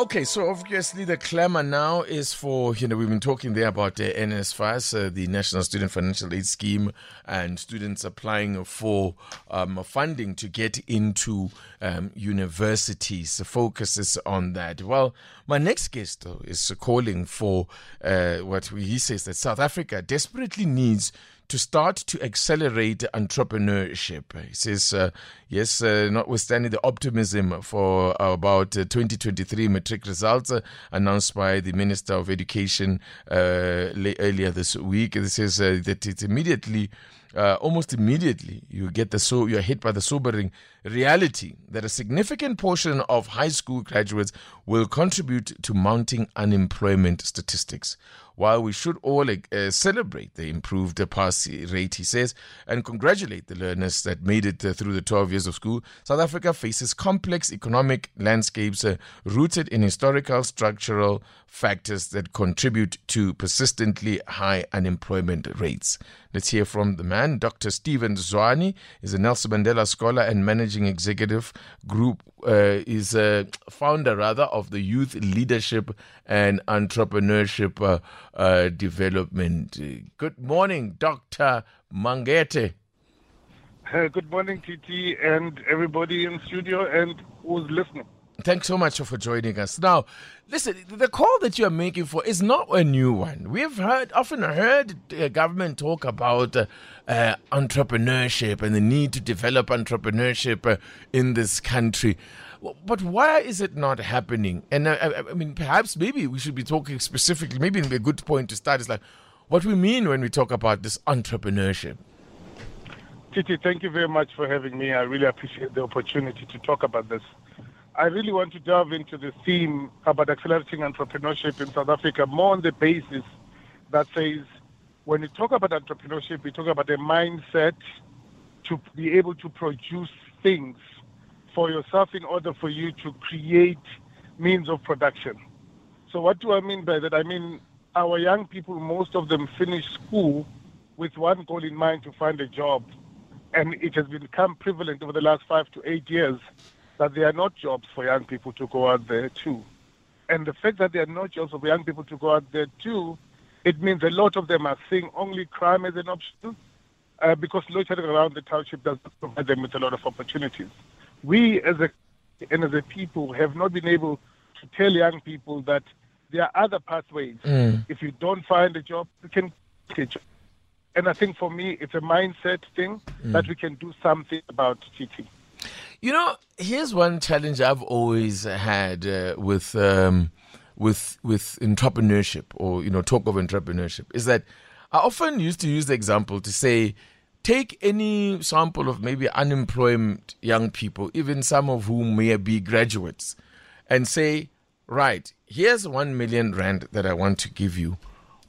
Okay, so obviously the clamor now is for, you know, we've been talking there about the NSFAS, uh, the National Student Financial Aid Scheme, and students applying for um, funding to get into um, universities. The focus is on that. Well, my next guest though, is calling for uh, what he says that South Africa desperately needs to start to accelerate entrepreneurship. He says, uh, yes, uh, notwithstanding the optimism for about uh, 2023 matric results uh, announced by the Minister of Education uh, earlier this week, says uh, that it's immediately uh, almost immediately you get the so you're hit by the sobering reality that a significant portion of high school graduates will contribute to mounting unemployment statistics. While we should all uh, celebrate the improved pass rate, he says, and congratulate the learners that made it uh, through the 12 years of school, South Africa faces complex economic landscapes uh, rooted in historical, structural factors that contribute to persistently high unemployment rates. Let's hear from the man. Dr. Steven Zwane is a Nelson Mandela scholar and managing executive group, uh, is a founder rather of the Youth Leadership and Entrepreneurship uh, uh, Development. Good morning, Dr. Mangete. Uh, good morning, TT, and everybody in studio and who's listening. Thanks so much for joining us. Now, listen, the call that you are making for is not a new one. We've heard, often heard the government talk about uh, uh, entrepreneurship and the need to develop entrepreneurship uh, in this country. But why is it not happening? And uh, I, I mean, perhaps maybe we should be talking specifically, maybe a good point to start is like what we mean when we talk about this entrepreneurship. Titi, thank you very much for having me. I really appreciate the opportunity to talk about this. I really want to delve into the theme about accelerating entrepreneurship in South Africa more on the basis that says when you talk about entrepreneurship, we talk about a mindset to be able to produce things for yourself in order for you to create means of production. So, what do I mean by that? I mean, our young people, most of them finish school with one goal in mind to find a job. And it has become prevalent over the last five to eight years that there are not jobs for young people to go out there too. And the fact that there are no jobs for young people to go out there too, it means a lot of them are seeing only crime as an option uh, because loitering around the township does not provide them with a lot of opportunities. We as a and as a people have not been able to tell young people that there are other pathways. Mm. If you don't find a job, you can get a job. And I think for me, it's a mindset thing mm. that we can do something about TT. You know, here's one challenge I've always had uh, with um, with with entrepreneurship or you know talk of entrepreneurship is that I often used to use the example to say take any sample of maybe unemployed young people, even some of whom may be graduates, and say, right, here's one million rand that I want to give you.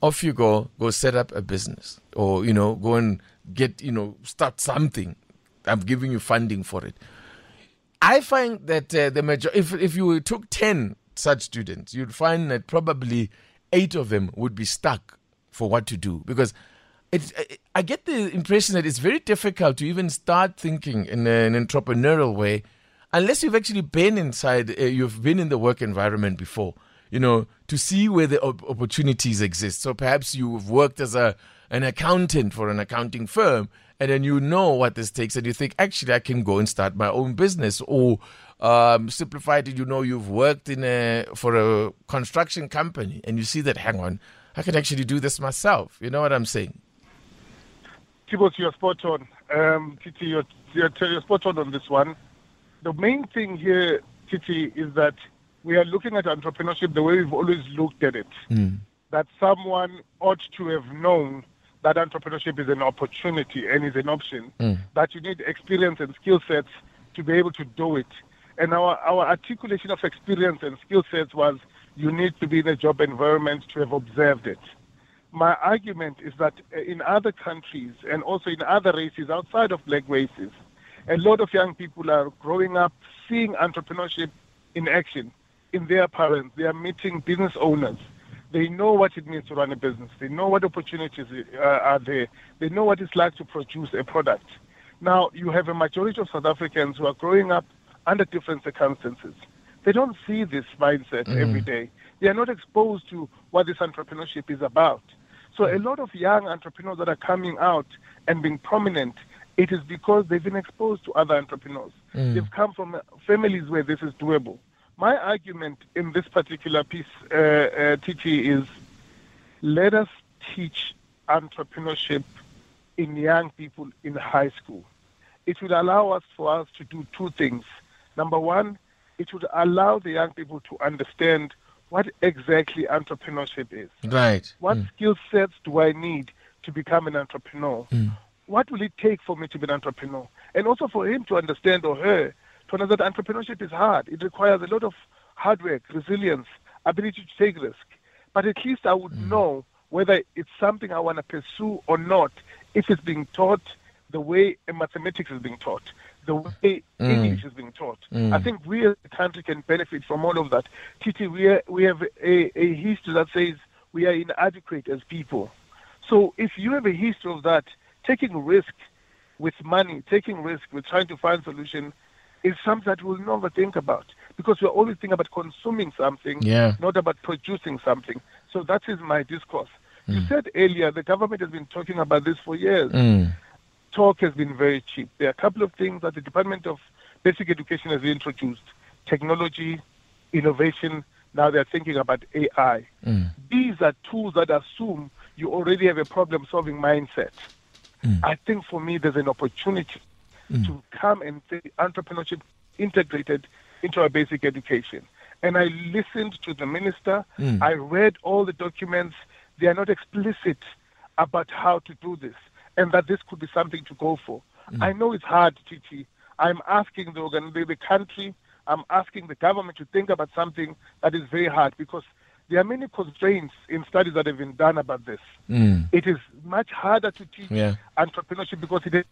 Off you go, go set up a business, or you know, go and get you know start something. I'm giving you funding for it. I find that uh, the major, if if you took ten such students, you'd find that probably eight of them would be stuck for what to do because it, I get the impression that it's very difficult to even start thinking in an entrepreneurial way unless you've actually been inside, uh, you've been in the work environment before, you know, to see where the op- opportunities exist. So perhaps you've worked as a an accountant for an accounting firm and then you know what this takes and you think actually i can go and start my own business or um, simplified you know you've worked in a for a construction company and you see that hang on i can actually do this myself you know what i'm saying Tibot, you're spot on. Um, Titi, you're, you're, you're spot on on this one. The main thing here, Titi, is that we are looking at entrepreneurship the way we've always looked at it. Mm. That someone ought to have known that entrepreneurship is an opportunity and is an option, mm. that you need experience and skill sets to be able to do it. And our, our articulation of experience and skill sets was you need to be in a job environment to have observed it. my argument is that uh, in other countries and also in other races outside of black races, a lot of young people are growing up seeing entrepreneurship in action in their parents. They are meeting business owners. They know what it means to run a business. They know what opportunities uh, are there. They know what it's like to produce a product. Now, you have a majority of South Africans who are growing up under different circumstances. They don't see this mindset mm. every day. They are not exposed to what this entrepreneurship is about. So a lot of young entrepreneurs that are coming out and being prominent, it is because they've been exposed to other entrepreneurs. Mm. They've come from families where this is doable. My argument in this particular piece, uh, uh, TT, is let us teach entrepreneurship in young people in high school. It will allow us for us to do two things. Number one, it would allow the young people to understand what exactly entrepreneurship is. Right. What mm. skill sets do I need to become an entrepreneur? Mm. What will it take for me to be an entrepreneur? And also for him to understand or her to that entrepreneurship is hard. It requires a lot of hard work, resilience, ability to take risk. But at least I would mm. know whether it's something I want to pursue or not if it's being taught the way mathematics is being taught the way mm. English is being taught. Mm. I think we as a country can benefit from all of that. Titi, we, are, we have a, a history that says we are inadequate as people. So if you have a history of that, taking risk with money, taking risk with trying to find solution is something that we'll never think about because we're always thinking about consuming something, yeah. not about producing something. So that is my discourse. Mm. You said earlier the government has been talking about this for years. Mm talk has been very cheap. There are a couple of things that the Department of Basic Education has introduced technology, innovation. Now they're thinking about AI. Mm. These are tools that assume you already have a problem solving mindset. Mm. I think for me, there's an opportunity mm. to come and see entrepreneurship integrated into our basic education. And I listened to the minister. Mm. I read all the documents. They are not explicit about how to do this and that this could be something to go for. Mm. I know it's hard, TT. I'm asking the, organ- the country, I'm asking the government to think about something that is very hard because there are many constraints in studies that have been done about this. Mm. It is much harder to teach yeah. entrepreneurship because it is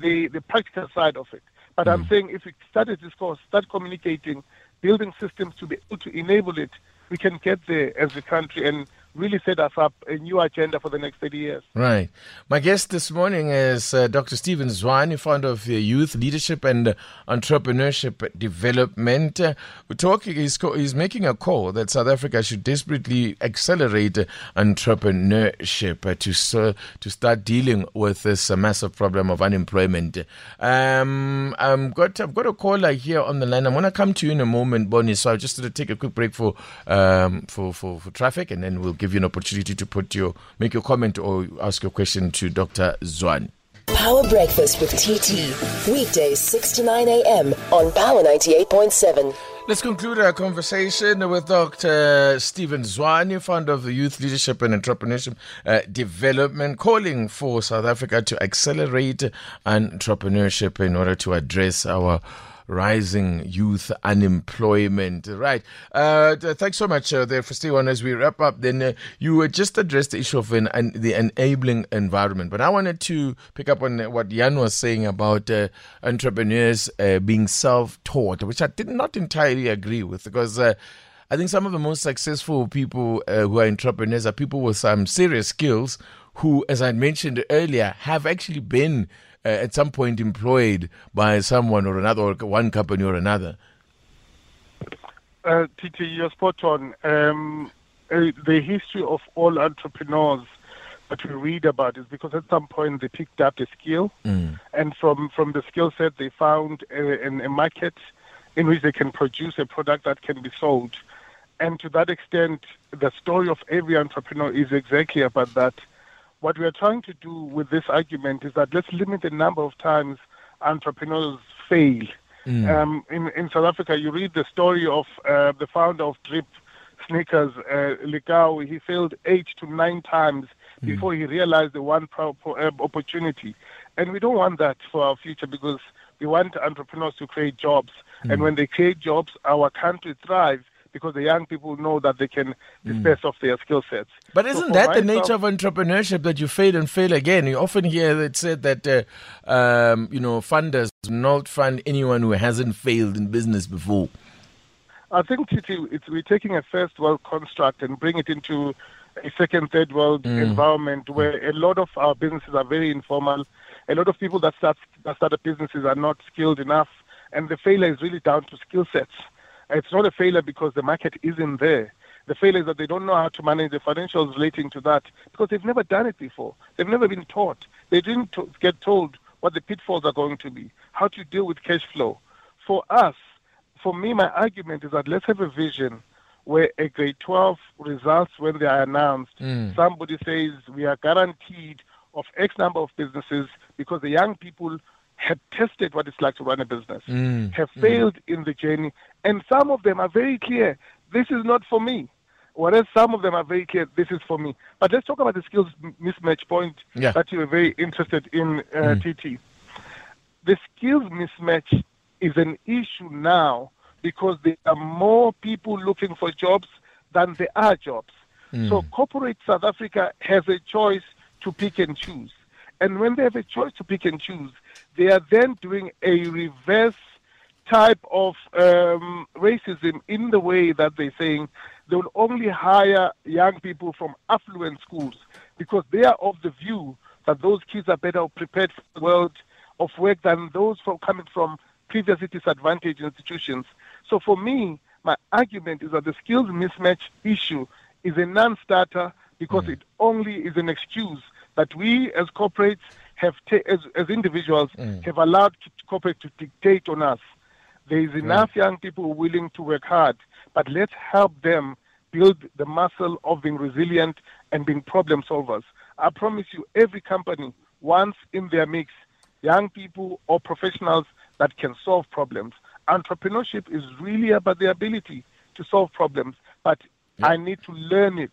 the, the practical side of it. But mm. I'm saying if we start this course, start communicating, building systems to be able to enable it, we can get there as a country and really set us up a new agenda for the next 30 years. Right. My guest this morning is uh, Dr. Steven Zwane, founder of uh, Youth Leadership and Entrepreneurship Development. Uh, we're talking, he's, co- he's making a call that South Africa should desperately accelerate entrepreneurship to, to start dealing with this massive problem of unemployment. Um, I'm got, I've got a caller here on the line. I'm going to come to you in a moment, Bonnie, so I'll just take a quick break for, um, for, for, for traffic and then we'll give you an opportunity to put your make your comment or ask your question to Dr. Zwane. Power Breakfast with TT. Weekdays 6 to 9 a.m. on Power 98.7. Let's conclude our conversation with Dr. Steven Zwane, founder of the Youth Leadership and Entrepreneurship uh, Development, calling for South Africa to accelerate entrepreneurship in order to address our rising youth unemployment. Right. Uh, thanks so much uh, there on as we wrap up. Then uh, you just addressed the issue of an, an, the enabling environment, but I wanted to pick up on what Jan was saying about uh, entrepreneurs uh, being self-taught, which I did not entirely agree with because. Uh, I think some of the most successful people who are entrepreneurs are people with some serious skills who, as I mentioned earlier, have actually been uh, at some point employed by someone or another, or one company or another? Uh, TT, you're spot on. Um, uh, the history of all entrepreneurs that we read about is because at some point they picked up a skill, mm. and from, from the skill set they found a, a market in which they can produce a product that can be sold. And to that extent, the story of every entrepreneur is exactly about that what we are trying to do with this argument is that let's limit the number of times entrepreneurs fail. Mm. Um, in, in South Africa, you read the story of uh, the founder of Drip Sneakers, uh. He failed eight to nine times mm. before he realized the one pro- pro- uh, opportunity. And we don't want that for our future because we want entrepreneurs to create jobs. Mm. And when they create jobs, our country thrives because the young people know that they can disperse mm. of their skill sets. But isn't so that myself, the nature of entrepreneurship that you fail and fail again? You often hear it said that uh, um, you know funders not fund anyone who hasn't failed in business before. I think Titi, it's, we're taking a first world construct and bring it into a second, third world mm. environment where a lot of our businesses are very informal. A lot of people that start that started businesses are not skilled enough, and the failure is really down to skill sets. It's not a failure because the market isn't there. The failure is that they don't know how to manage the financials relating to that because they've never done it before. They've never been taught. They didn't t- get told what the pitfalls are going to be, how to deal with cash flow. For us, for me, my argument is that let's have a vision where a grade 12 results when they are announced, mm. somebody says we are guaranteed of X number of businesses because the young people have tested what it's like to run a business, mm. have mm. failed mm. in the journey, and some of them are very clear, this is not for me. Whereas some of them are very clear, this is for me. But let's talk about the skills mismatch point yeah. that you were very interested in, uh, TT. Mm. The skills mismatch is an issue now because there are more people looking for jobs than there are jobs. Mm. So corporate South Africa has a choice to pick and choose. And when they have a choice to pick and choose, they are then doing a reverse type of um, racism in the way that they're saying they will only hire young people from affluent schools because they are of the view that those kids are better prepared for the world of work than those from coming from previously disadvantaged institutions. So for me, my argument is that the skills mismatch issue is a non-starter because mm. it only is an excuse that we as corporates have, ta- as, as individuals, mm. have allowed corporate to dictate on us. There is enough young people willing to work hard, but let's help them build the muscle of being resilient and being problem solvers. I promise you, every company wants in their mix young people or professionals that can solve problems. Entrepreneurship is really about the ability to solve problems, but I need to learn it.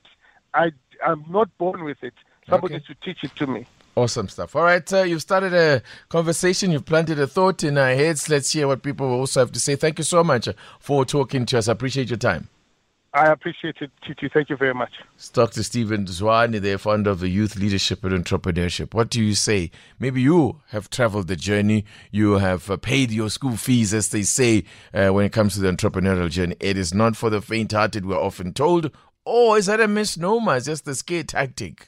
I, I'm not born with it. Somebody okay. to teach it to me. Awesome stuff. All right, uh, you've started a conversation, you've planted a thought in our heads. Let's hear what people also have to say. Thank you so much for talking to us. I appreciate your time. I appreciate it, Titi. Thank you very much. It's Dr. Steven Zwane, the founder of the Youth Leadership and Entrepreneurship. What do you say? Maybe you have traveled the journey. You have uh, paid your school fees, as they say, uh, when it comes to the entrepreneurial journey. It is not for the faint hearted, we're often told. Or is that a misnomer? It's just a scare tactic.